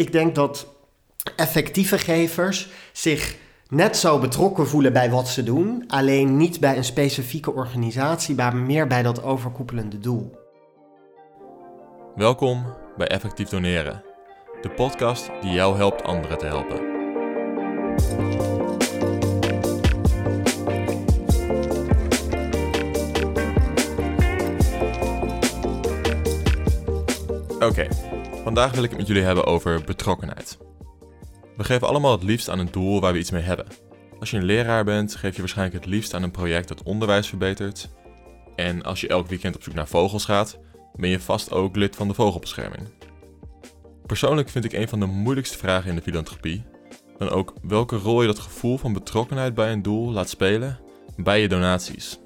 Ik denk dat effectieve gevers zich net zo betrokken voelen bij wat ze doen, alleen niet bij een specifieke organisatie, maar meer bij dat overkoepelende doel. Welkom bij Effectief Doneren, de podcast die jou helpt anderen te helpen. Oké, vandaag wil ik het met jullie hebben over betrokkenheid. We geven allemaal het liefst aan een doel waar we iets mee hebben. Als je een leraar bent, geef je waarschijnlijk het liefst aan een project dat onderwijs verbetert. En als je elk weekend op zoek naar vogels gaat, ben je vast ook lid van de vogelbescherming. Persoonlijk vind ik een van de moeilijkste vragen in de filantropie dan ook welke rol je dat gevoel van betrokkenheid bij een doel laat spelen bij je donaties.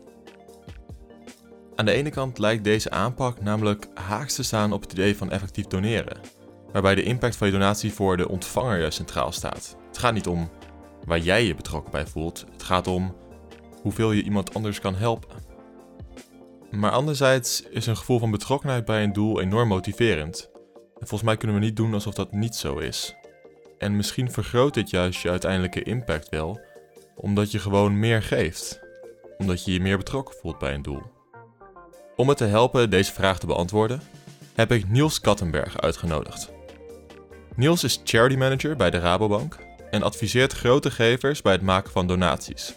Aan de ene kant lijkt deze aanpak namelijk haaks te staan op het idee van effectief doneren, waarbij de impact van je donatie voor de ontvanger juist centraal staat. Het gaat niet om waar jij je betrokken bij voelt, het gaat om hoeveel je iemand anders kan helpen. Maar anderzijds is een gevoel van betrokkenheid bij een doel enorm motiverend. En volgens mij kunnen we niet doen alsof dat niet zo is. En misschien vergroot dit juist je uiteindelijke impact wel, omdat je gewoon meer geeft. Omdat je je meer betrokken voelt bij een doel. Om me te helpen deze vraag te beantwoorden, heb ik Niels Kattenberg uitgenodigd. Niels is charity manager bij de Rabobank en adviseert grote gevers bij het maken van donaties.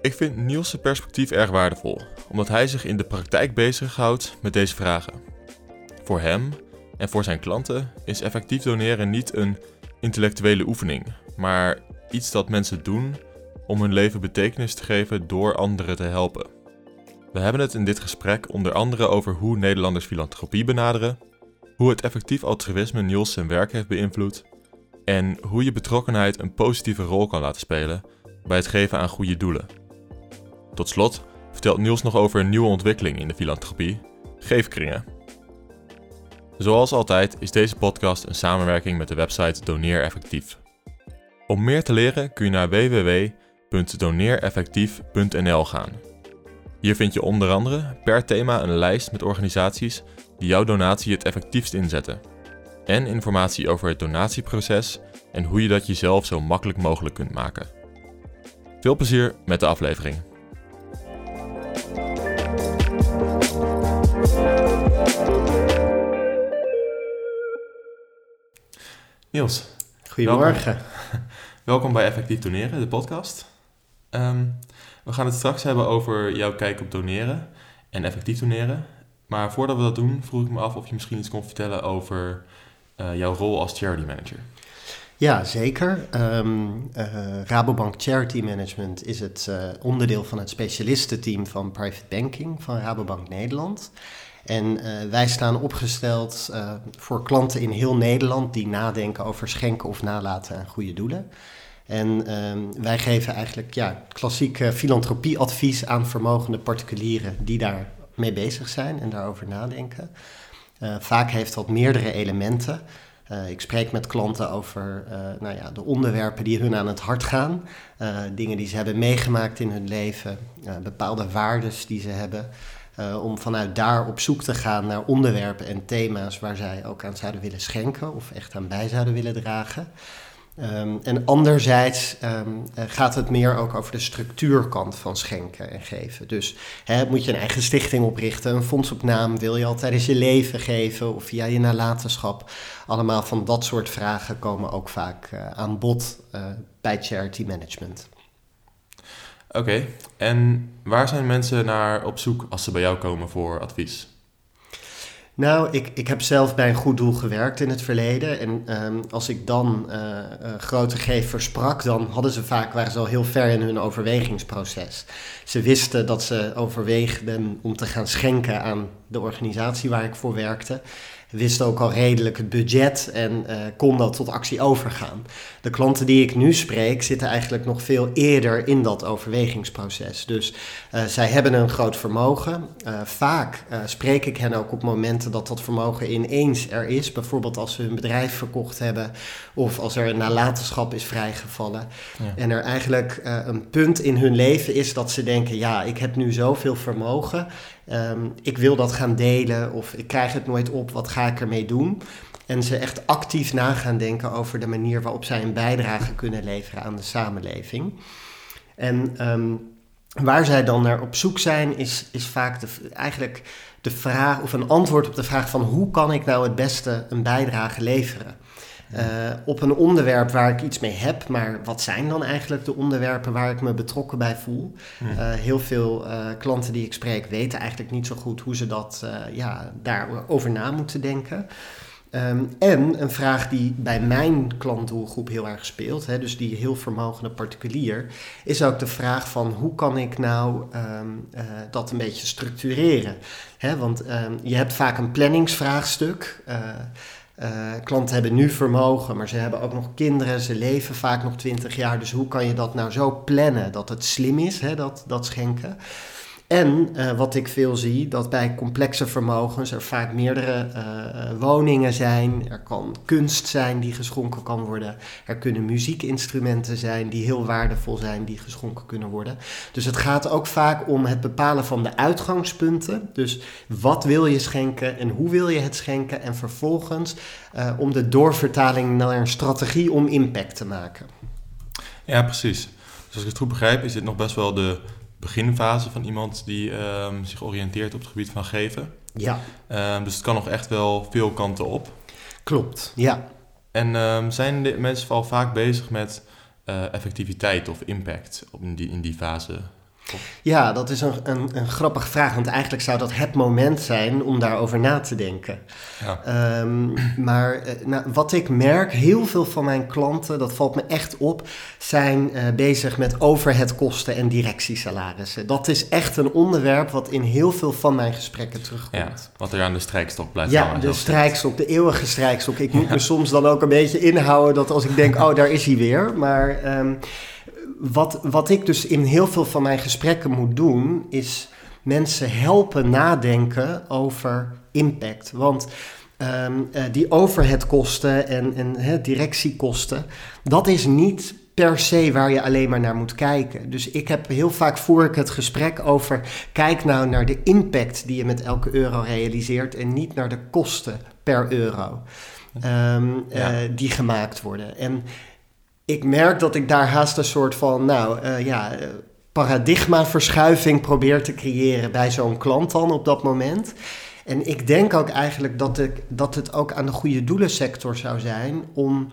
Ik vind Niels' perspectief erg waardevol, omdat hij zich in de praktijk bezighoudt met deze vragen. Voor hem en voor zijn klanten is effectief doneren niet een intellectuele oefening, maar iets dat mensen doen om hun leven betekenis te geven door anderen te helpen. We hebben het in dit gesprek onder andere over hoe Nederlanders filantropie benaderen, hoe het effectief altruïsme Niels zijn werk heeft beïnvloed en hoe je betrokkenheid een positieve rol kan laten spelen bij het geven aan goede doelen. Tot slot vertelt Niels nog over een nieuwe ontwikkeling in de filantropie: geefkringen. Zoals altijd is deze podcast een samenwerking met de website Doneer Effectief. Om meer te leren kun je naar www.doneereffectief.nl gaan. Hier vind je onder andere per thema een lijst met organisaties die jouw donatie het effectiefst inzetten. En informatie over het donatieproces en hoe je dat jezelf zo makkelijk mogelijk kunt maken. Veel plezier met de aflevering. Niels. Goedemorgen. Welkom, welkom bij Effectief Doneren, de podcast. Ehm, we gaan het straks hebben over jouw kijk op doneren en effectief doneren. Maar voordat we dat doen, vroeg ik me af of je misschien iets kon vertellen over uh, jouw rol als charity manager. Ja, zeker. Um, uh, Rabobank Charity Management is het uh, onderdeel van het specialistenteam van private banking van Rabobank Nederland. En wij staan opgesteld voor klanten in heel Nederland die nadenken over schenken of nalaten aan goede doelen. En ehm, wij geven eigenlijk ja, klassiek filantropieadvies aan vermogende particulieren die daar mee bezig zijn en daarover nadenken. Uh, vaak heeft dat meerdere elementen. Uh, ik spreek met klanten over nou ja, de onderwerpen die hun aan het hart gaan. dingen die ze hebben meegemaakt in hun leven. bepaalde waardes die ze hebben. om vanuit daar op zoek te gaan naar onderwerpen en thema's waar zij ook aan zouden willen schenken of echt aan bij zouden willen dragen. Um, en anderzijds um, gaat het meer ook over de structuurkant van schenken en geven. Dus hè, moet je een eigen stichting oprichten, een fonds op naam, wil je al tijdens je leven geven of via je nalatenschap. Allemaal van dat soort vragen komen ook vaak uh, aan bod uh, bij charity management. Oké, en waar zijn mensen naar op zoek als ze bij jou komen voor advies? Nou, ik, ik heb zelf bij een goed doel gewerkt in het verleden. En um, als ik dan uh, uh, grote gevers sprak, dan hadden ze vaak, al heel ver in hun overwegingsproces. Ze wisten dat ze overweegden om te gaan schenken aan de organisatie waar ik voor werkte wist ook al redelijk het budget en uh, kon dat tot actie overgaan. De klanten die ik nu spreek zitten eigenlijk nog veel eerder in dat overwegingsproces. Dus uh, zij hebben een groot vermogen. Uh, vaak spreek ik hen ook op momenten dat dat vermogen ineens er is. Bijvoorbeeld als ze hun bedrijf verkocht hebben of als er een nalatenschap is vrijgevallen. Ja. En er eigenlijk een punt in hun leven is dat ze denken: ja, ik heb nu zoveel vermogen. Um, ik wil dat gaan delen of ik krijg het nooit op, wat ga ik ermee doen? En ze echt actief na gaan denken over de manier waarop zij een bijdrage kunnen leveren aan de samenleving. En ehm, waar zij dan naar op zoek zijn, is, is vaak eigenlijk de vraag of een antwoord op de vraag van hoe kan ik nou het beste een bijdrage leveren? Uh, op een onderwerp waar ik iets mee heb, maar wat zijn dan eigenlijk de onderwerpen waar ik me betrokken bij voel? Uh, heel veel uh, klanten die ik spreek weten eigenlijk niet zo goed hoe ze dat ja, daarover na moeten denken. Um, en een vraag die bij mijn klantdoelgroep heel erg speelt, hè, dus die heel vermogende particulier, is ook de vraag van hoe kan ik nou um, uh, dat een beetje structureren? Hè, want um, je hebt vaak een planningsvraagstuk. Uh, uh, klanten hebben nu vermogen, maar ze hebben ook nog kinderen, ze leven vaak nog 20 jaar. Dus hoe kan je dat nou zo plannen dat het slim is, hè, dat, dat schenken? En uh, wat ik veel zie, dat bij complexe vermogens er vaak meerdere uh, woningen zijn. Er kan kunst zijn die geschonken kan worden. Er kunnen muziekinstrumenten zijn die heel waardevol zijn, die geschonken kunnen worden. Dus het gaat ook vaak om het bepalen van de uitgangspunten. Dus wat wil je schenken en hoe wil je het schenken? En vervolgens om de doorvertaling naar een strategie om impact te maken. Ja, precies. Dus als ik het goed begrijp, is dit nog best wel de beginfase van iemand die um, zich oriënteert op het gebied van geven. Ja. Um, dus het kan nog echt wel veel kanten op. Klopt, ja. En um, zijn de mensen vooral vaak bezig met uh, effectiviteit of impact in die, in die fase? Ja, dat is een, een, een, grappige vraag, want eigenlijk zou dat het moment zijn om daarover na te denken. Ja. Um, maar uh, nou, wat ik merk, heel veel van mijn klanten, dat valt me echt op, zijn uh, bezig met overheadkosten en directiesalarissen. Dat is echt een onderwerp wat in heel veel van mijn gesprekken terugkomt. Ja, wat er aan de strijkstok blijft Ja, de strijkstok, de eeuwige strijkstok. Ik moet ja. me soms dan ook een beetje inhouden dat als ik denk, oh, daar is hij weer. Maar... Um, wat, wat ik dus in heel veel van mijn gesprekken moet doen, is mensen helpen nadenken over impact. Want um, uh, die overheadkosten en, en he, directiekosten, dat is niet per se waar je alleen maar naar moet kijken. Dus ik heb heel vaak voor ik het gesprek over kijk nou naar de impact die je met elke euro realiseert en niet naar de kosten per euro um, ja. uh, die gemaakt worden. En ik merk dat ik daar haast een soort van, nou uh, ja, paradigmaverschuiving probeer te creëren bij zo'n klant dan op dat moment. En ik denk ook eigenlijk dat, ik, dat het ook aan de goede doelensector zou zijn om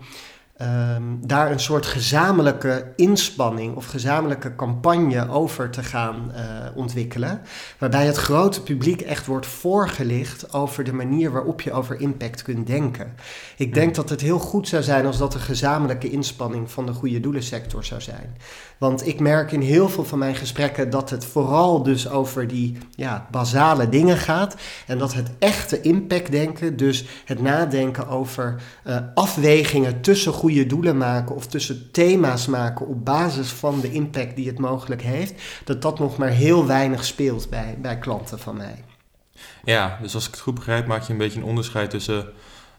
um, daar een soort gezamenlijke inspanning of gezamenlijke campagne over te gaan uh, ontwikkelen. Waarbij het grote publiek echt wordt voorgelicht over de manier waarop je over impact kunt denken. Ik denk dat het heel goed zou zijn als dat een gezamenlijke inspanning van de goede doelensector zou zijn. Want ik merk in heel veel van mijn gesprekken dat het vooral dus over die ja, basale dingen gaat. En dat het echte impactdenken, dus het nadenken over uh, afwegingen tussen goede doelen maken of tussen thema's maken op basis van de impact die het mogelijk heeft, dat dat nog maar heel weinig speelt bij, bij klanten van mij. Ja, dus als ik het goed begrijp, maak je een beetje een onderscheid tussen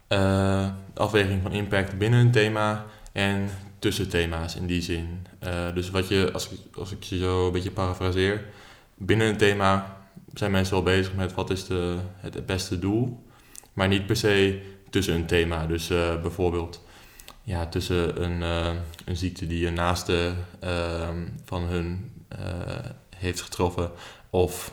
uh, afweging van impact binnen een thema en tussen thema's in die zin. Uh, dus wat je, als ik, als ik je zo een beetje parafraseer, binnen een thema zijn mensen wel bezig met wat is de, het beste doel, maar niet per se tussen een thema. Dus uh, bijvoorbeeld ja, tussen een, uh, een ziekte die een naaste van hun heeft getroffen of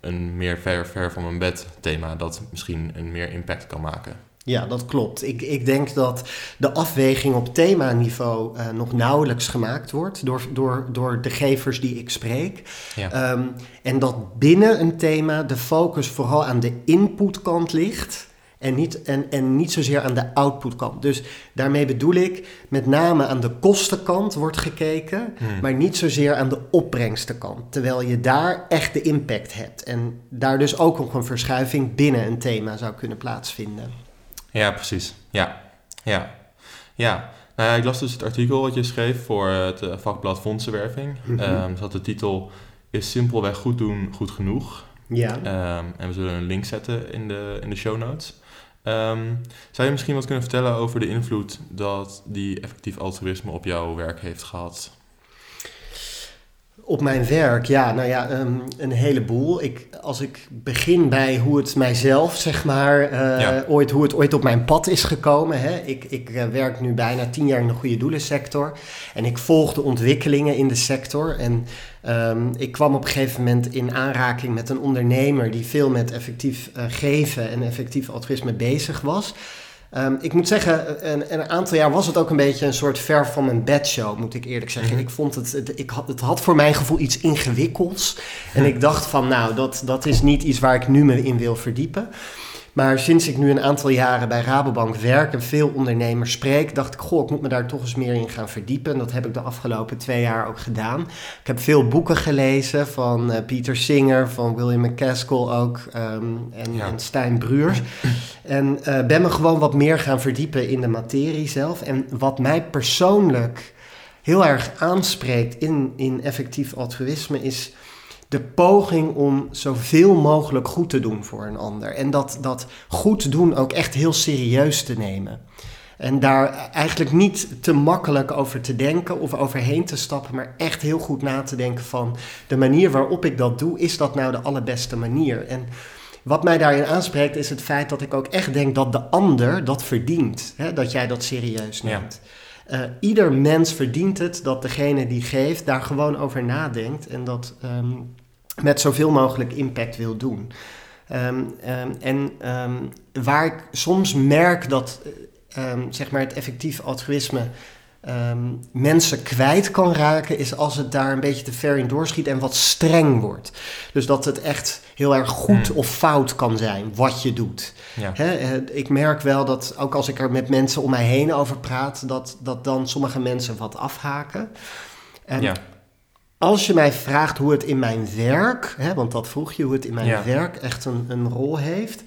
een meer ver, ver van mijn bed thema dat misschien een meer impact kan maken. Ja, dat klopt. Ik, ik denk dat de afweging op themaniveau uh, nog nauwelijks gemaakt wordt door, door, door de gevers die ik spreek. Ja. Um, en dat binnen een thema de focus vooral aan de inputkant ligt. En niet, en, en niet zozeer aan de outputkant. Dus daarmee bedoel ik, met name aan de kostenkant wordt gekeken, hmm. maar niet zozeer aan de opbrengstenkant. Terwijl je daar echt de impact hebt. En daar dus ook nog een verschuiving binnen een thema zou kunnen plaatsvinden. Ja, precies. Ja, ja, ja. Nou ja, ik las dus het artikel wat je schreef voor het eh, vakblad Fondsenwerving. Mm -hmm. um, zat de titel Is simpelweg goed doen goed genoeg? Ja. Um, en we zullen een link zetten in de, in de show notes. Um, zou je misschien wat kunnen vertellen over de invloed dat die effectief altruïsme op jouw werk heeft gehad? Op mijn werk, ja, nou ja, ehm, een heleboel. Ik, als ik begin bij hoe het mijzelf, zeg maar, eh, ooit, hoe het ooit op mijn pad is gekomen. Hè. Ik, ik eh, werk nu bijna tien jaar in de goede doelensector. En ik volg de ontwikkelingen in de sector. En ehm, ik kwam op een gegeven moment in aanraking met een ondernemer die veel met effectief uh, geven en effectief altruïsme bezig was. Ehm, ik moet zeggen, een, een, aantal jaar was het ook een beetje een soort ver van mijn bedshow, moet ik eerlijk zeggen. Mhm. Ik vond het, het, ik had, het had voor mijn gevoel iets ingewikkelds. En ik dacht van, nou, dat, dat is niet iets waar ik nu me in wil verdiepen. Maar sinds ik nu een aantal jaren bij Rabobank werk en veel ondernemers spreek, dacht ik, goh, ik moet me daar toch eens meer in gaan verdiepen. En dat heb ik de afgelopen twee jaar ook gedaan. Ik heb veel boeken gelezen van uh, Pieter Singer, van William McCaskill ook ehm, en, en, Stijn Bruurs. En uh, ben me gewoon wat meer gaan verdiepen in de materie zelf. En wat mij persoonlijk heel erg aanspreekt in, in effectief altruïsme is de poging om zoveel mogelijk goed te doen voor een ander. En dat, dat goed doen ook echt heel serieus te nemen. En daar eigenlijk niet te makkelijk over te denken of overheen te stappen, maar echt heel goed na te denken van de manier waarop ik dat doe, is dat nou de allerbeste manier? En wat mij daarin aanspreekt is het feit dat ik ook echt denk dat de ander dat verdient, hè, dat jij dat serieus neemt. Uh, ieder mens verdient het dat degene die geeft daar gewoon over nadenkt en dat um, met zoveel mogelijk impact wil doen. Um, um, en waar ik soms merk dat zeg maar het effectief altruïsme mensen kwijt kan raken, is als het daar een beetje te ver in doorschiet en wat streng wordt. Dus dat het echt heel erg goed hmm. of fout kan zijn wat je doet. Ja. Eh, ik merk wel dat ook als ik er met mensen om mij heen over praat, dat, dat dan sommige mensen wat afhaken. En ja. Als je mij vraagt hoe het in mijn werk, hè, want dat vroeg je, hoe het in mijn werk echt een, een rol heeft,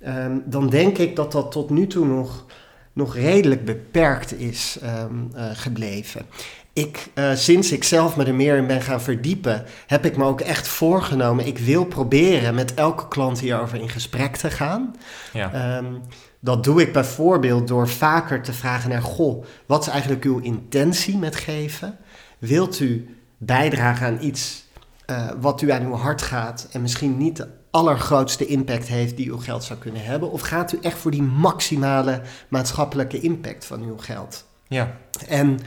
ehm, dan denk ik dat dat tot nu toe nog, nog redelijk beperkt is ehm, eh, gebleven ik, uh, sinds ik zelf me er meer in ben gaan verdiepen, heb ik me ook echt voorgenomen. Ik wil proberen met elke klant hierover in gesprek te gaan. Ja. Um, dat doe ik bijvoorbeeld door vaker te vragen naar: Goh, wat is eigenlijk uw intentie met geven? Wilt u bijdragen aan iets uh, wat u aan uw hart gaat en misschien niet de allergrootste impact heeft die uw geld zou kunnen hebben? Of gaat u echt voor die maximale maatschappelijke impact van uw geld? Ja. En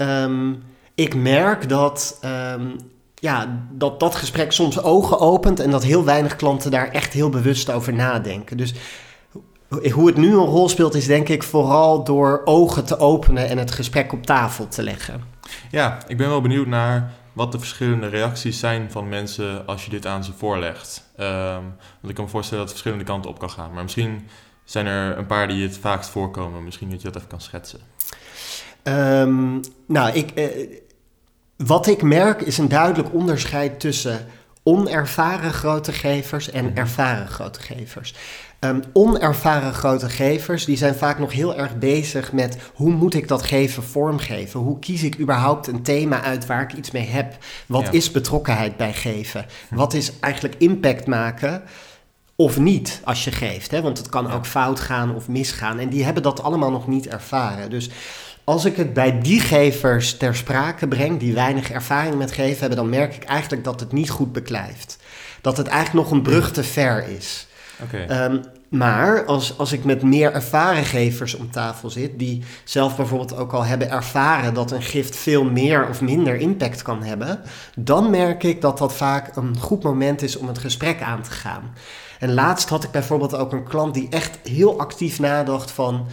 Um, ik merk dat, um, ja, dat dat gesprek soms ogen opent en dat heel weinig klanten daar echt heel bewust over nadenken. Dus hoe het nu een rol speelt, is denk ik vooral door ogen te openen en het gesprek op tafel te leggen. Ja, ik ben wel benieuwd naar wat de verschillende reacties zijn van mensen als je dit aan ze voorlegt. Um, want ik kan me voorstellen dat het verschillende kanten op kan gaan. Maar misschien zijn er een paar die het vaakst voorkomen. Misschien dat je dat even kan schetsen. Um, nou, ik, uh, wat ik merk is een duidelijk onderscheid tussen onervaren grote gevers en mhm. ervaren grote gevers. Um, onervaren grote gevers die zijn vaak nog heel erg bezig met hoe moet ik dat geven vormgeven? Hoe kies ik überhaupt een thema uit waar ik iets mee heb? Wat is betrokkenheid bij geven? Hm. Wat is eigenlijk impact maken? Of niet als je geeft, hè? want het kan ook fout gaan of misgaan. En die hebben dat allemaal nog niet ervaren. Dus als ik het bij die gevers ter sprake breng, die weinig ervaring met geven hebben, dan merk ik eigenlijk dat het niet goed beklijft. Dat het eigenlijk nog een brug te ver is. Ehm, maar als, als ik met meer ervaren gevers om tafel zit, die zelf bijvoorbeeld ook al hebben ervaren dat een gift veel meer of minder impact kan hebben, dan merk ik dat dat vaak een goed moment is om het gesprek aan te gaan. En laatst had ik bijvoorbeeld ook een klant die echt heel actief nadacht van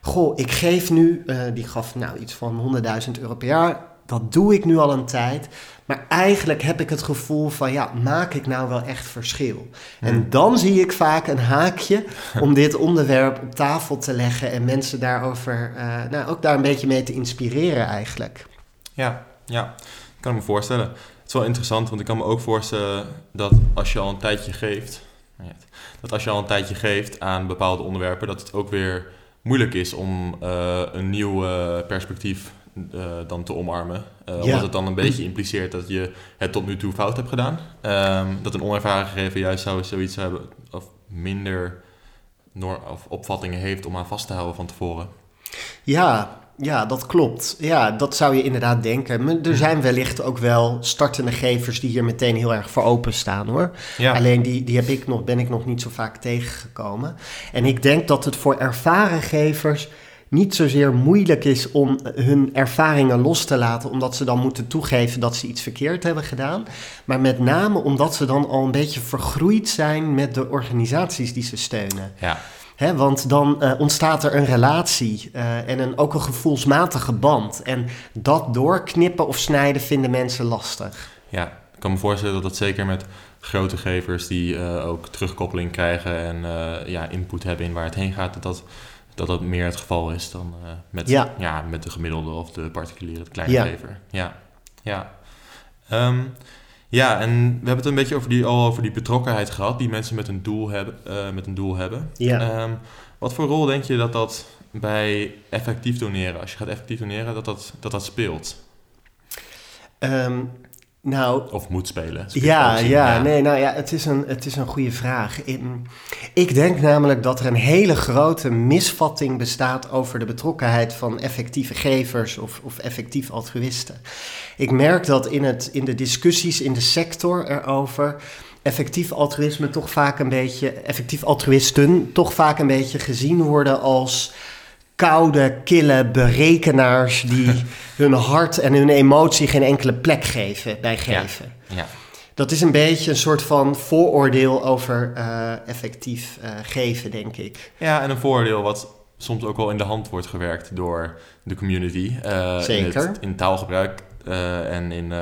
goh, ik geef nu, uh, die gaf nou iets van 100.000 euro per jaar. Dat doe ik nu al een tijd. Maar eigenlijk heb ik het gevoel van, ja, maak ik nou wel echt verschil? En dan zie ik vaak een haakje om dit onderwerp op tafel te leggen en mensen daarover, uh, nou, ook daar een beetje mee te inspireren eigenlijk. Ja, ja, ik kan me voorstellen. Het is wel interessant, want ik kan me ook voorstellen dat als je al een tijdje geeft, dat als je al een tijdje geeft aan bepaalde onderwerpen, dat het ook weer moeilijk is om uh, een nieuw uh, perspectief uh, dan te omarmen. Ja. Omdat het dan een beetje impliceert dat je het tot nu toe fout hebt gedaan. Um, dat een onervaren gegeven juist zou zoiets hebben of minder of opvattingen heeft om aan vast te houden van tevoren. Ja, ja, dat klopt. Ja, dat zou je inderdaad denken. Maar er zijn wellicht ook wel startende gevers die hier meteen heel erg voor openstaan hoor. Ja. Alleen die, die heb ik nog, ben ik nog niet zo vaak tegengekomen. En ik denk dat het voor ervaren gevers niet zozeer moeilijk is om hun ervaringen los te laten, omdat ze dan moeten toegeven dat ze iets verkeerd hebben gedaan. Maar met name omdat ze dan al een beetje vergroeid zijn met de organisaties die ze steunen. Ja, want dan eh, ontstaat er een relatie eh, en een, ook een gevoelsmatige band. En dat doorknippen of snijden vinden mensen lastig. ja. Ik kan me voorstellen dat dat zeker met grote gevers die eh, ook terugkoppeling krijgen en ja, input hebben in waar het heen gaat, dat dat, dat, dat meer het geval is dan eh, met, Ja. met de gemiddelde of de particuliere, de kleine Ja. gever. Ja, ja. Ehm, ja, en we hebben het een beetje over die, al over die betrokkenheid gehad, die mensen met een doel hebben. eh, met een doel hebben. Ja. Ehm, wat voor rol denk je dat dat bij effectief doneren, als je gaat effectief doneren, dat dat, dat, dat speelt? Ehm, nou, Of moet spelen? Ja, ja, nee, nou ja, het is een, het is een goede vraag. In- Ik denk namelijk dat er een hele grote misvatting bestaat over de betrokkenheid van effectieve gevers of, of effectief altruïsten. Ik merk dat in, het, in de discussies in de sector erover effectief altruïsme toch vaak een beetje, effectief altruïsten toch vaak een beetje gezien worden als koude, kille berekenaars die hun hart en hun emotie geen enkele plek geven bij geven. Ja, Dat is een beetje een soort van vooroordeel over eh, effectief eh, geven, denk ik. Ja, en een voordeel wat soms ook wel in de hand wordt gewerkt door de community. eh, In, Zeker. het, in taalgebruik en in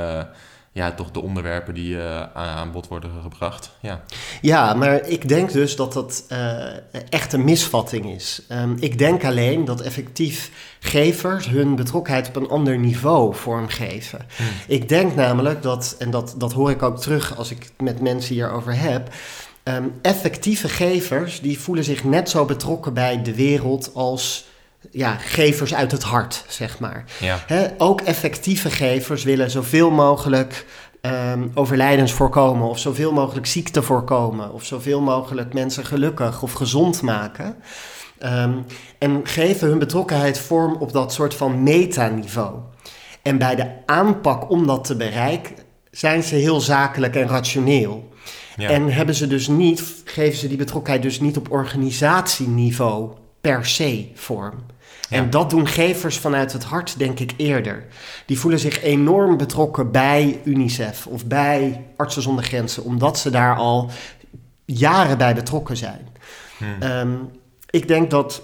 ja, toch de onderwerpen die aan, aan bod worden gebracht. Ja, Ja, maar ik denk dus dat dat eh, echt een misvatting is. Ehm, ik denk alleen dat effectief gevers hun betrokkenheid op een ander niveau vormgeven. Hmm. Ik denk namelijk dat, en dat, dat hoor ik ook terug als ik het met mensen hierover heb. ehm, effectieve gevers die voelen zich net zo betrokken bij de wereld als ja, gevers uit het hart, zeg maar. ja, ook effectieve gevers willen zoveel mogelijk ehm, overlijdens voorkomen, of zoveel mogelijk ziekte voorkomen, of zoveel mogelijk mensen gelukkig of gezond maken. Ehm, en geven hun betrokkenheid vorm op dat soort van metaniveau. En bij de aanpak om dat te bereiken zijn ze heel zakelijk en rationeel. ja. En hebben ze dus niet, geven ze die betrokkenheid dus niet op organisatieniveau per se vorm. Ja. En dat doen gevers vanuit het hart, denk ik, eerder. Die voelen zich enorm betrokken bij UNICEF of bij Artsen zonder Grenzen, omdat ze daar al jaren bij betrokken zijn. Hmm. Ehm, ik denk dat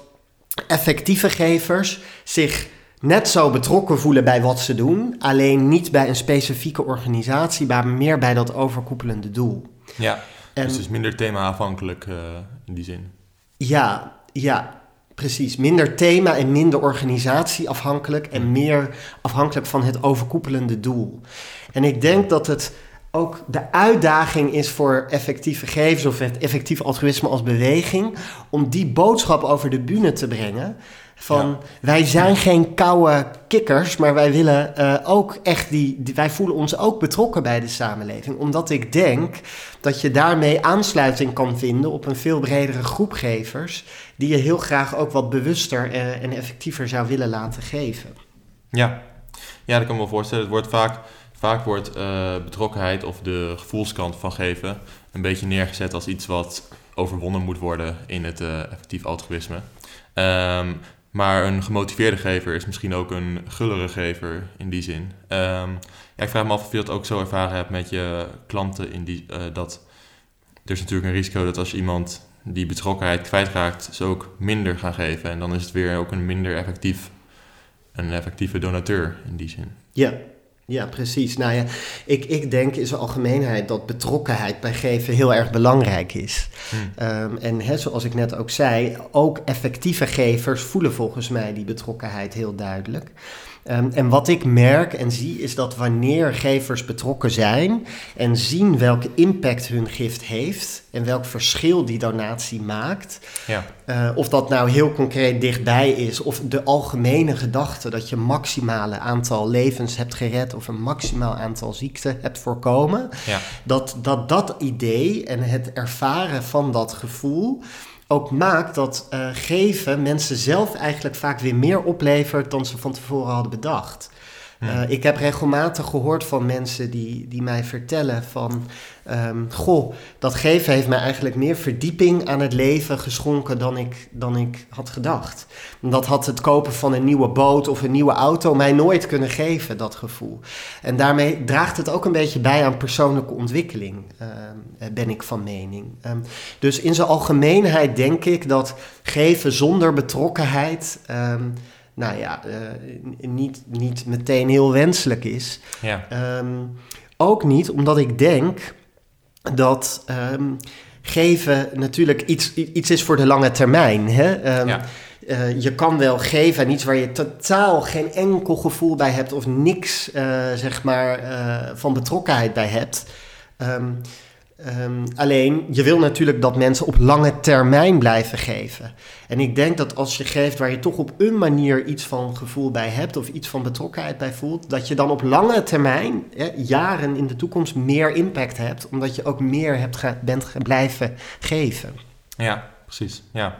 effectieve gevers zich net zo betrokken voelen bij wat ze doen, alleen niet bij een specifieke organisatie, maar meer bij dat overkoepelende doel. ja. En dus het is minder thema-afhankelijk eh, in die zin. ja, ja, precies. Minder thema en minder organisatie afhankelijk en meer afhankelijk van het overkoepelende doel. En ik denk dat het ook de uitdaging is voor effectieve gevers of het effectief altruïsme als beweging om die boodschap over de bühne te brengen. Van Ja. wij zijn geen koude kikkers, maar wij willen eh, ook echt die, die- Wij voelen ons ook betrokken bij de samenleving. Omdat ik denk dat je daarmee aansluiting kan vinden op een veel bredere groep gevers. die je heel graag ook wat bewuster eh, en effectiever zou willen laten geven. Ja. ja, dat kan ik me wel voorstellen. Het wordt vaak, vaak wordt eh, betrokkenheid of de gevoelskant van geven een beetje neergezet als iets wat overwonnen moet worden in het effectief altruïsme. Ehm, maar een gemotiveerde gever is misschien ook een gullere gever in die zin. Ehm, ja, ik vraag me af of je dat ook zo ervaren hebt met je klanten. In die, eh, dat er is natuurlijk een risico dat als iemand die betrokkenheid kwijtraakt, ze ook minder gaan geven. En dan is het weer ook een minder effectief een effectieve donateur in die zin. Ja, ja precies. Nou ja, ik, ik denk in zijn algemeenheid dat betrokkenheid bij geven heel erg belangrijk is. Hmm. Ehm, en hè, zoals ik net ook zei, ook effectieve gevers voelen volgens mij die betrokkenheid heel duidelijk. Ehm, en wat ik merk en zie is dat wanneer gevers betrokken zijn en zien welke impact hun gift heeft en welk verschil die donatie maakt, Ja, eh, of dat nou heel concreet dichtbij is, of de algemene gedachte dat je maximale aantal levens hebt gered of een maximaal aantal ziekten hebt voorkomen, ja, dat dat, dat idee en het ervaren van dat gevoel ook maakt dat uh, geven mensen zelf eigenlijk vaak weer meer oplevert dan ze van tevoren hadden bedacht. Uh, ik heb regelmatig gehoord van mensen die, die mij vertellen van... Um, goh, dat geven heeft mij eigenlijk meer verdieping aan het leven geschonken dan ik, dan ik had gedacht. Dat had het kopen van een nieuwe boot of een nieuwe auto mij nooit kunnen geven, dat gevoel. En daarmee draagt het ook een beetje bij aan persoonlijke ontwikkeling, uh, ben ik van mening. Um, dus in zijn algemeenheid denk ik dat geven zonder betrokkenheid... Um, nou ja, uh, niet, niet meteen heel wenselijk is. Ja. Um, ook niet omdat ik denk dat um, geven natuurlijk iets, iets is voor de lange termijn. Hè? Um, ja. uh, je kan wel geven aan iets waar je totaal geen enkel gevoel bij hebt of niks uh, zeg maar, uh, van betrokkenheid bij hebt. Um, Um, alleen, je wil natuurlijk dat mensen op lange termijn blijven geven. En ik denk dat als je geeft waar je toch op een manier iets van gevoel bij hebt of iets van betrokkenheid bij voelt, dat je dan op lange termijn, hè, jaren in de toekomst, meer impact hebt, omdat je ook meer hebt ge bent blijven geven. Ja, precies. Ja.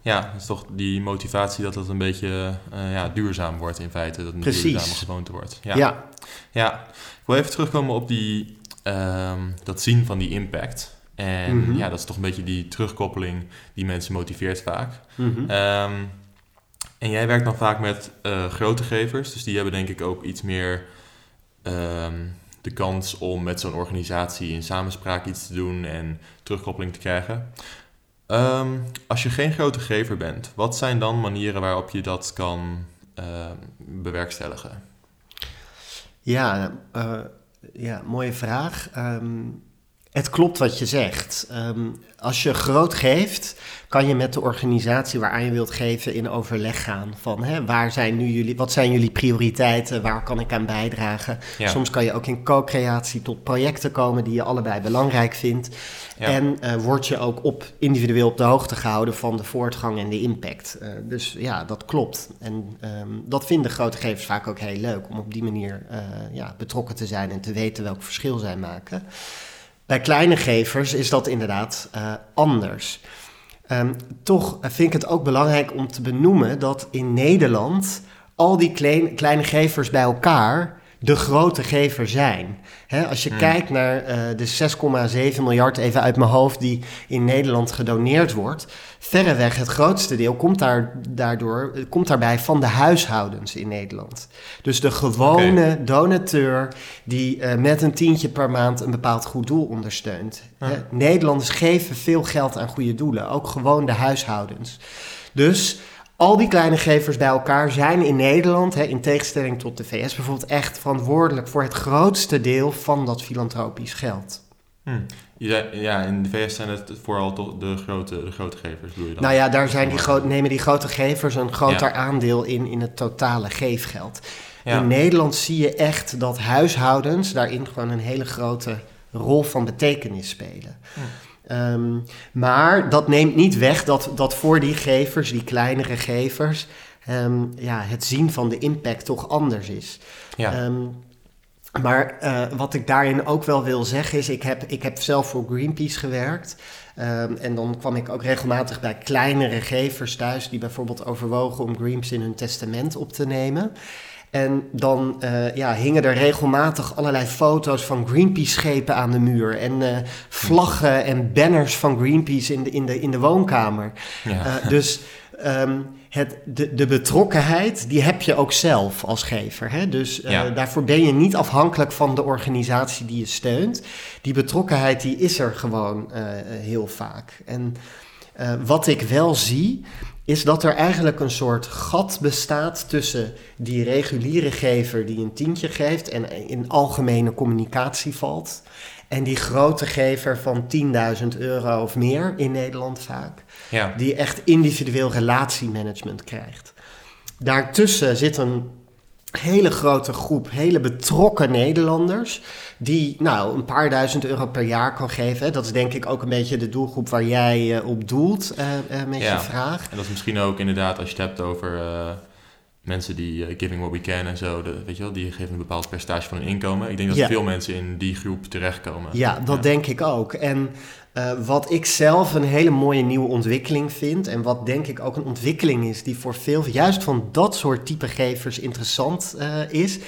Ja, dat is toch die motivatie dat het een beetje uh, ja, duurzaam wordt in feite. Dat het een duurzame gewoonte wordt. Ja. ja. ja. Ik wil even terugkomen op die um, dat zien van die impact. En mm -hmm. ja, dat is toch een beetje die terugkoppeling die mensen motiveert vaak. Mm -hmm. um, en jij werkt dan vaak met uh, grote gevers, dus die hebben denk ik ook iets meer um, de kans om met zo'n organisatie in samenspraak iets te doen en terugkoppeling te krijgen. als je geen grote gever bent, wat zijn dan manieren waarop je dat kan uh, bewerkstelligen? Ja, uh ja, mooie vraag. Um, het klopt wat je zegt. Um, als je groot geeft, kan je met de organisatie waaraan je wilt geven in overleg gaan. Van hè, waar zijn nu jullie, wat zijn jullie prioriteiten, waar kan ik aan bijdragen? Ja. Soms kan je ook in co-creatie tot projecten komen die je allebei belangrijk vindt. Ja. En uh, word je ook op, individueel op de hoogte gehouden van de voortgang en de impact. Uh, dus ja, dat klopt. En um, dat vinden grote gevers vaak ook heel leuk, om op die manier uh, ja, betrokken te zijn en te weten welk verschil zij maken. Bij kleine gevers is dat inderdaad uh, anders. Um, toch vind ik het ook belangrijk om te benoemen dat in Nederland al die klein, kleine gevers bij elkaar de grote gever zijn. He, als je hmm. kijkt naar uh, de 6,7 miljard, even uit mijn hoofd, die in Nederland gedoneerd wordt. Verreweg het grootste deel komt, daar, daardoor, komt daarbij van de huishoudens in Nederland. Dus de gewone okay. donateur die uh, met een tientje per maand een bepaald goed doel ondersteunt. He, Nederlanders geven veel geld aan goede doelen, ook gewoon de huishoudens. Dus al die kleine gevers bij elkaar zijn in Nederland, hè, in tegenstelling tot de VS bijvoorbeeld, echt verantwoordelijk voor het grootste deel van dat filantropisch geld. Hmm. Ja, in de VS zijn het vooral de grote, de grote gevers, bedoel je dan? Nou ja, daar zijn die gro- nemen die grote gevers een groter ja. aandeel in, in het totale geefgeld. Ja. In Nederland zie je echt dat huishoudens daarin gewoon een hele grote rol van betekenis spelen. Hmm. Um, maar dat neemt niet weg dat, dat voor die gevers, die kleinere gevers, um, ja, het zien van de impact toch anders is. Ja. Um, maar uh, wat ik daarin ook wel wil zeggen is, ik heb, ik heb zelf voor Greenpeace gewerkt. Um, en dan kwam ik ook regelmatig bij kleinere gevers thuis die bijvoorbeeld overwogen om Greenpeace in hun testament op te nemen. En dan uh, ja, hingen er regelmatig allerlei foto's van Greenpeace-schepen aan de muur. En uh, vlaggen en banners van Greenpeace in de, in de, in de woonkamer. Ja. Uh, dus um, het, de, de betrokkenheid, die heb je ook zelf als gever. Hè? Dus ja. daarvoor ben je niet afhankelijk van de organisatie die je steunt. Die betrokkenheid die is er gewoon heel vaak. En wat ik wel zie, is dat er eigenlijk een soort gat bestaat tussen die reguliere gever die een tientje geeft en in algemene communicatie valt, en die grote gever van 10.000 euro of meer in Nederland vaak, ja. die echt individueel relatiemanagement krijgt. Daartussen zit een hele grote groep, hele betrokken Nederlanders, die nou een paar duizend euro per jaar kan geven. Dat is denk ik ook een beetje de doelgroep waar jij uh, op doelt uh, uh, met ja. je vraag. En dat is misschien ook inderdaad als je het hebt over mensen die uh, Giving What We Can en zo, de, weet je wel, die geven een bepaald percentage van hun inkomen. Ik denk dat Ja. veel mensen in die groep terechtkomen. Ja, dat denk ik ook. En eh, wat ik zelf een hele mooie nieuwe ontwikkeling vind, en wat denk ik ook een ontwikkeling is die voor veel, juist van dat soort type gevers interessant eh, is,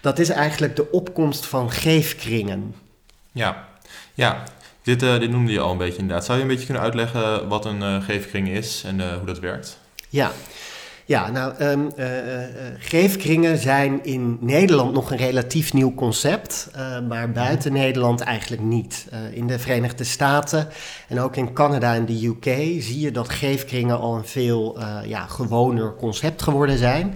dat is eigenlijk de opkomst van geefkringen. Ja, ja. Dit, eh, dit noemde je al een beetje inderdaad. Zou je een beetje kunnen uitleggen wat een eh geefkring is en eh, hoe dat werkt? Ja. Ja, nou, ehm, eh, eh, geefkringen zijn in Nederland nog een relatief nieuw concept, eh, maar buiten Nederland eigenlijk niet. In de Verenigde Staten en ook in Canada en de UK zie je dat geefkringen al een veel ja, gewoner concept geworden zijn.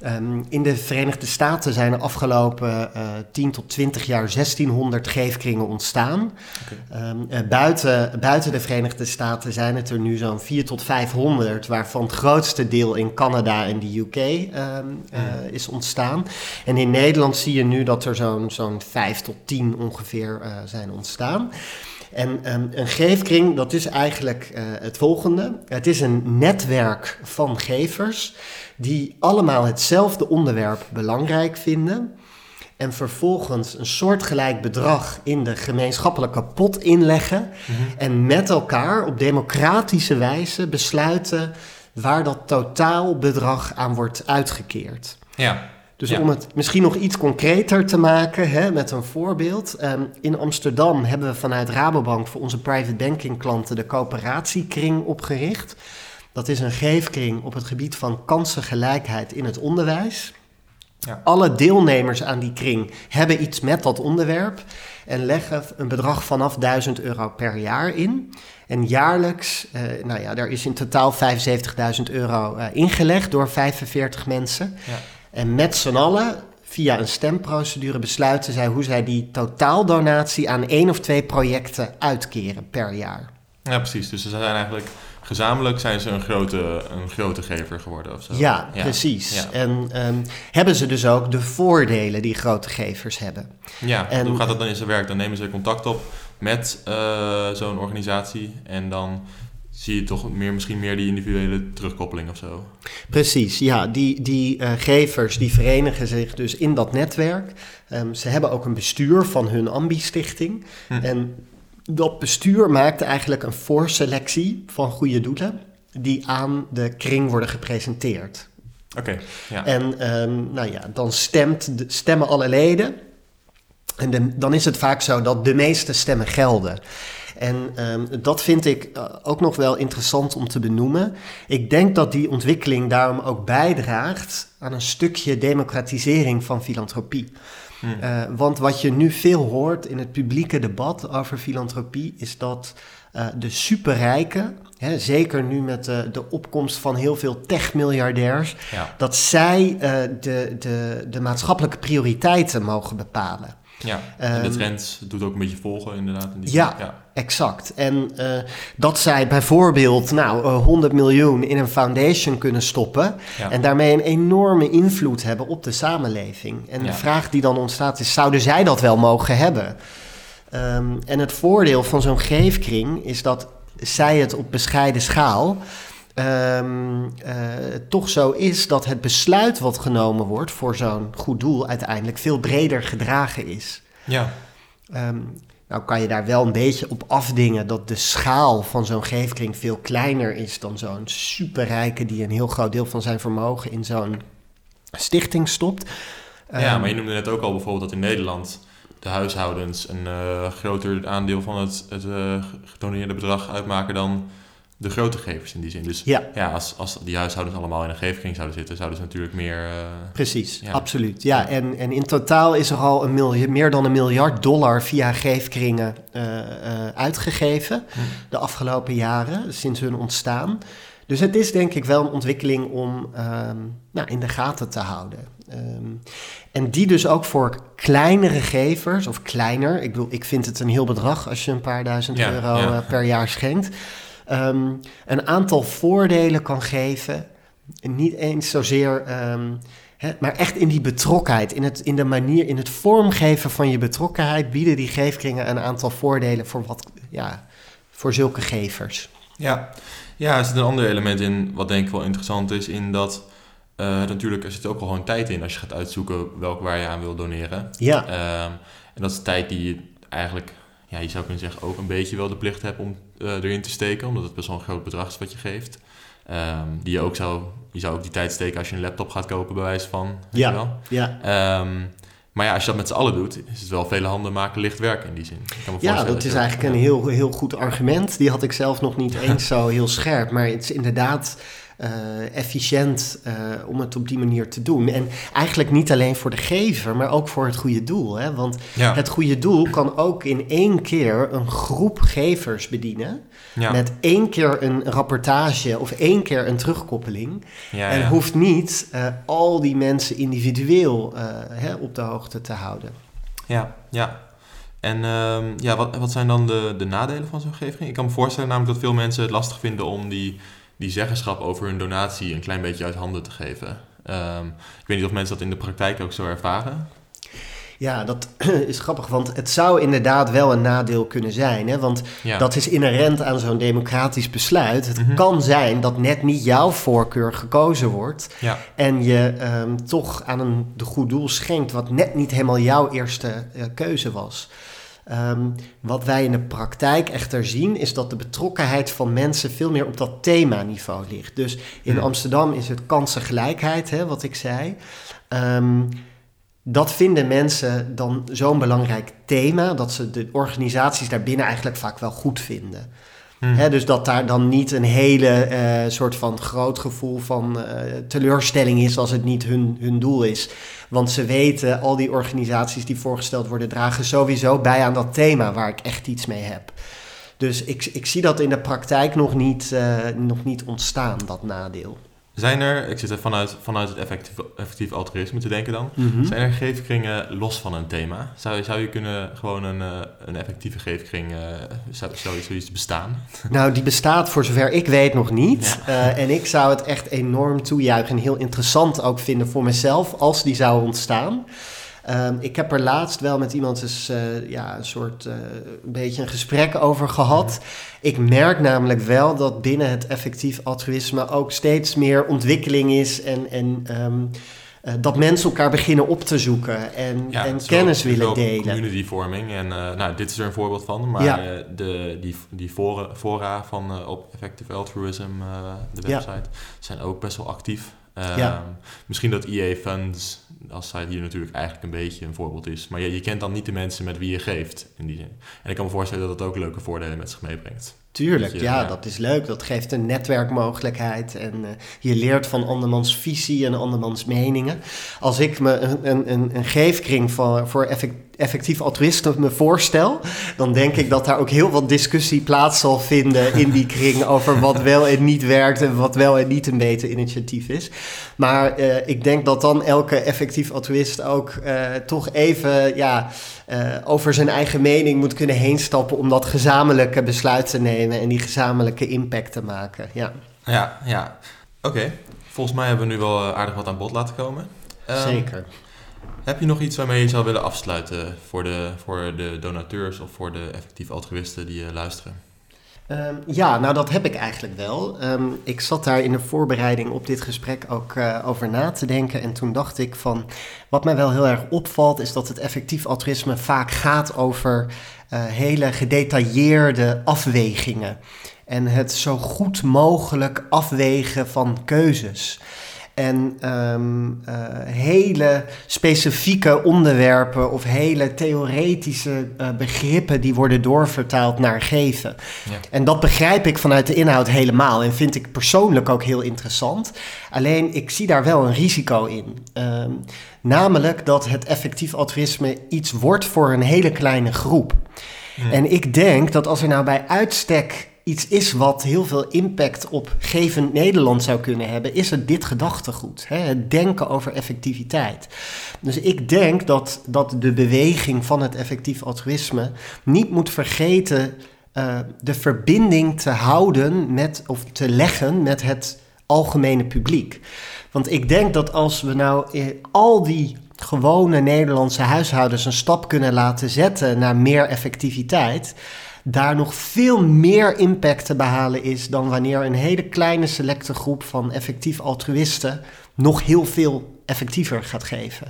Ehm, in de Verenigde Staten zijn de afgelopen eh 10 tot 20 jaar 1600 geefkringen ontstaan. Oké. Ehm, eh, buiten, buiten de Verenigde Staten zijn het er nu zo'n 4 tot 500, waarvan het grootste deel in Canada en de UK ehm, eh, is ontstaan. En in Nederland zie je nu dat er zo'n zo'n 5 tot 10 ongeveer zijn ontstaan. En ehm, een geefkring, dat is eigenlijk eh, het volgende. Het is een netwerk van gevers die allemaal hetzelfde onderwerp belangrijk vinden. En vervolgens een soortgelijk bedrag in de gemeenschappelijke pot inleggen. En met elkaar op democratische wijze besluiten waar dat totaalbedrag aan wordt uitgekeerd. Ja. Dus Ja. om het misschien nog iets concreter te maken hè, met een voorbeeld. ehm, in Amsterdam hebben we vanuit Rabobank voor onze private banking klanten de coöperatiekring opgericht. Dat is een geefkring op het gebied van kansengelijkheid in het onderwijs. Ja. Alle deelnemers aan die kring hebben iets met dat onderwerp en leggen een bedrag vanaf 1000 euro per jaar in. En jaarlijks, eh, nou ja, daar is in totaal 75.000 euro eh, ingelegd door 45 mensen. Ja. En met z'n allen, via een stemprocedure, besluiten zij hoe zij die totaaldonatie aan één of twee projecten uitkeren per jaar. ja, precies. Dus ze zijn eigenlijk gezamenlijk zijn ze een grote, een grote gever geworden of zo. Ja, precies. Ja. En ehm, hebben ze dus ook de voordelen die grote gevers hebben. Ja, En- hoe gaat dat dan in zijn werk? Dan nemen ze contact op met eh, zo'n organisatie en dan zie je toch meer, misschien meer die individuele terugkoppeling of zo. Precies, ja. Die, die eh, gevers die verenigen zich dus in dat netwerk. Ehm, ze hebben ook een bestuur van hun Ambi-stichting. Hm. En dat bestuur maakt eigenlijk een voorselectie van goede doelen... die aan de kring worden gepresenteerd. Oké, ja. En ehm, nou ja, dan stemt de, stemmen alle leden. En de- dan is het vaak zo dat de meeste stemmen gelden. En ehm, dat vind ik eh, ook nog wel interessant om te benoemen. Ik denk dat die ontwikkeling daarom ook bijdraagt aan een stukje democratisering van filantropie. Hm. Eh, want wat je nu veel hoort in het publieke debat over filantropie is dat eh, de superrijken, hè, zeker nu met de, de opkomst van heel veel techmiljardairs, ja. dat zij de, de, de maatschappelijke prioriteiten mogen bepalen. ja. en de Ehm, trend doet ook een beetje volgen inderdaad. In die Ja. ja. Exact. En eh, dat zij bijvoorbeeld nou, eh, 100 miljoen in een foundation kunnen stoppen Ja. en daarmee een enorme invloed hebben op de samenleving. En Ja. de vraag die dan ontstaat is, zouden zij dat wel mogen hebben? Ehm, en het voordeel van zo'n geefkring is dat zij het op bescheiden schaal ehm, eh, toch zo is dat het besluit wat genomen wordt voor zo'n goed doel uiteindelijk veel breder gedragen is. ja. Ehm, nou kan je daar wel een beetje op afdingen dat de schaal van zo'n geefkring veel kleiner is dan zo'n superrijke die een heel groot deel van zijn vermogen in zo'n stichting stopt. Ja, Ehm, maar je noemde net ook al bijvoorbeeld dat in Nederland de huishoudens een eh, groter aandeel van het, het eh, gedoneerde bedrag uitmaken dan de grote gevers in die zin. Dus Ja. ja, als, als die huishoudens allemaal in een geefkring zouden zitten, zouden ze natuurlijk meer... eh, Precies, Ja. absoluut. Ja, en, en in totaal is er al een meer dan een miljard dollar via geefkringen eh, eh, uitgegeven Hm. de afgelopen jaren, sinds hun ontstaan. Dus het is denk ik wel een ontwikkeling om ehm, nou, in de gaten te houden. Ehm, en die dus ook voor kleinere gevers, of kleiner, ik bedoel, ik vind het een heel bedrag als je een paar duizend Ja, euro per jaar schenkt, ehm, een aantal voordelen kan geven. Niet eens zozeer, ehm, hè, maar echt in die betrokkenheid, in, het, in de manier, in het vormgeven van je betrokkenheid, bieden die geefkringen een aantal voordelen voor, wat, ja, voor zulke gevers. Ja. ja, er zit een ander element in wat denk ik wel interessant is, in dat uh, natuurlijk er zit ook al gewoon tijd in als je gaat uitzoeken welke waar je aan wil doneren. Ja. Ehm, en dat is tijd die je eigenlijk, ja, je zou kunnen zeggen, ook een beetje wel de plicht hebt om uh, erin te steken, omdat het best wel een groot bedrag is wat je geeft. Um, die je ook zou, je zou ook die tijd steken als je een laptop gaat kopen, bij wijze van. Ja. Wel. ja. Um, maar ja, als je dat met z'n allen doet, is het wel vele handen maken licht werk in die zin. ja, dat is eigenlijk een heel, heel goed argument. Die had ik zelf nog niet eens zo heel scherp. Maar het is inderdaad efficiënt uh, om het op die manier te doen. En eigenlijk niet alleen voor de gever, maar ook voor het goede doel. Hè? Want ja. het goede doel kan ook in één keer een groep gevers bedienen. Ja. Met één keer een rapportage of één keer een terugkoppeling. Ja, en hoeft niet uh, al die mensen individueel hè, op de hoogte te houden. Ja, ja. En um, ja, wat, wat zijn dan de, de nadelen van zo'n gevering? Ik kan me voorstellen namelijk dat veel mensen het lastig vinden om die die zeggenschap over hun donatie een klein beetje uit handen te geven. Um, ik weet niet of mensen dat in de praktijk ook zo ervaren. Ja, dat is grappig, want het zou inderdaad wel een nadeel kunnen zijn. Hè? Want ja. dat is inherent aan zo'n democratisch besluit. Het Mm -hmm. kan zijn dat net niet jouw voorkeur gekozen wordt. Ja. En je um, toch aan een de goed doel schenkt wat net niet helemaal jouw eerste uh, keuze was. Um, wat wij in de praktijk echter zien, is dat de betrokkenheid van mensen veel meer op dat themaniveau ligt. Dus in Hmm. Amsterdam is het kansengelijkheid, hè, wat ik zei. Um, dat vinden mensen dan zo'n belangrijk thema, dat ze de organisaties daarbinnen eigenlijk vaak wel goed vinden. Hè, dus dat daar dan niet een hele uh, soort van groot gevoel van uh, teleurstelling is als het niet hun, hun doel is. Want ze weten, al die organisaties die voorgesteld worden, dragen sowieso bij aan dat thema waar ik echt iets mee heb. Dus ik, ik zie dat in de praktijk nog niet, uh, nog niet ontstaan, dat nadeel. Zijn er, ik zit er vanuit, vanuit het effectief, effectief altruïsme te denken dan, Mm -hmm. zijn er geefkringen los van een thema? Zou, zou je kunnen gewoon een, uh, een effectieve geefkring, uh, zou, zou zoiets bestaan? Nou, die bestaat voor zover ik weet nog niet. Ja. Uh, en ik zou het echt enorm toejuichen en heel interessant ook vinden voor mezelf als die zou ontstaan. Um, ik heb er laatst wel met iemand eens uh, ja, een soort uh, een beetje een gesprek over gehad. Ik merk namelijk wel dat binnen het effectief altruïsme ook steeds meer ontwikkeling is en, en um, uh, dat mensen elkaar beginnen op te zoeken en, ja, en kennis willen delen. Communityvorming en nou, dit is er een voorbeeld van, maar Ja. de, die, die fora, fora van op Effective Altruism, de website, zijn ook best wel actief. Um, misschien dat EA Funds als site hier natuurlijk eigenlijk een beetje een voorbeeld is. Maar je, je kent dan niet de mensen met wie je geeft in die zin. En ik kan me voorstellen dat dat ook leuke voordelen met zich meebrengt. Tuurlijk, Dat je- ja, ja. dat is leuk. Dat geeft een netwerkmogelijkheid en eh, je leert van andermans visie en andermans meningen. Als ik me een, een, een, een geefkring voor, voor effect- effectief altruïsme me voorstel, dan denk ik dat daar ook heel wat discussie plaats zal vinden in die kring over wat wel en niet werkt en wat wel en niet een beter initiatief is. Maar eh, ik denk dat dan elke effectief altruïst ook eh, toch even ja, eh, over zijn eigen mening moet kunnen heenstappen om dat gezamenlijke besluit te nemen en die gezamenlijke impact te maken. Ja, Ja, ja. Oké. Volgens mij hebben we nu wel aardig wat aan bod laten komen. Ehm, zeker. Heb je nog iets waarmee je zou willen afsluiten voor de, voor de donateurs of voor de effectief altruïsten die eh, luisteren? Ehm, ja, nou dat heb ik eigenlijk wel. Ehm, ik zat daar in de voorbereiding op dit gesprek ook eh, over na te denken. En toen dacht ik van, wat mij wel heel erg opvalt, is dat het effectief altruïsme vaak gaat over eh, hele gedetailleerde afwegingen. En het zo goed mogelijk afwegen van keuzes. En ehm, eh, hele specifieke onderwerpen of hele theoretische eh, begrippen die worden doorvertaald naar geven. Ja. En dat begrijp ik vanuit de inhoud helemaal en vind ik persoonlijk ook heel interessant. Alleen ik zie daar wel een risico in. Ehm, namelijk dat het effectief altruïsme iets wordt voor een hele kleine groep. En ik denk dat als er nou bij uitstek iets is wat heel veel impact op gevend Nederland zou kunnen hebben, is het dit gedachtegoed. Hè? Het denken over effectiviteit. Dus ik denk dat, dat de beweging van het effectief altruïsme niet moet vergeten uh, de verbinding te houden met, of te leggen met het algemene publiek. Want ik denk dat als we nou in al die gewone Nederlandse huishoudens een stap kunnen laten zetten naar meer effectiviteit, daar nog veel meer impact te behalen is dan wanneer een hele kleine selecte groep van effectief altruïsten nog heel veel effectiever gaat geven.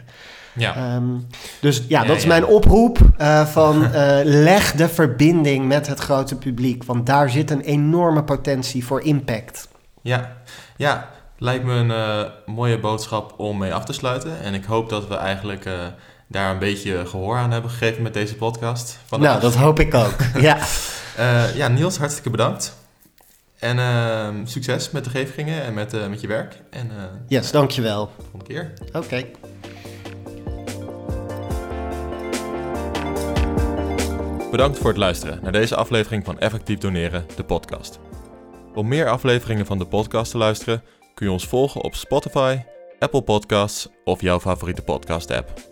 Ja. Ehm, dus ja, dat is mijn oproep uh, van uh, leg de verbinding met het grote publiek, want daar zit een enorme potentie voor impact. Ja, ja lijkt me een uh, mooie boodschap om mee af te sluiten. En ik hoop dat we eigenlijk daar een beetje gehoor aan hebben gegeven met deze podcast. Vandaag. Nou, dat hoop ik ook. ja. ja, Niels, hartstikke bedankt. En ehm, succes met de gevingen en met, met je werk. En, yes, dankjewel. Volgende keer. Oké. Bedankt voor het luisteren naar deze aflevering van Effectief Doneren, de podcast. Om meer afleveringen van de podcast te luisteren, kun je ons volgen op Spotify, Apple Podcasts of jouw favoriete podcast-app.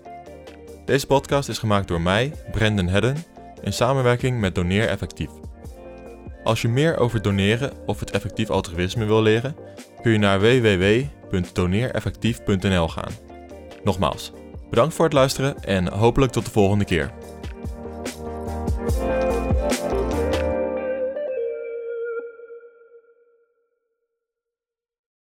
Deze podcast is gemaakt door mij, Brandon Hedden, in samenwerking met Doneer Effectief. Als je meer over doneren of het effectief altruïsme wil leren, kun je naar www.doneereffectief.nl gaan. Nogmaals, bedankt voor het luisteren en hopelijk tot de volgende keer.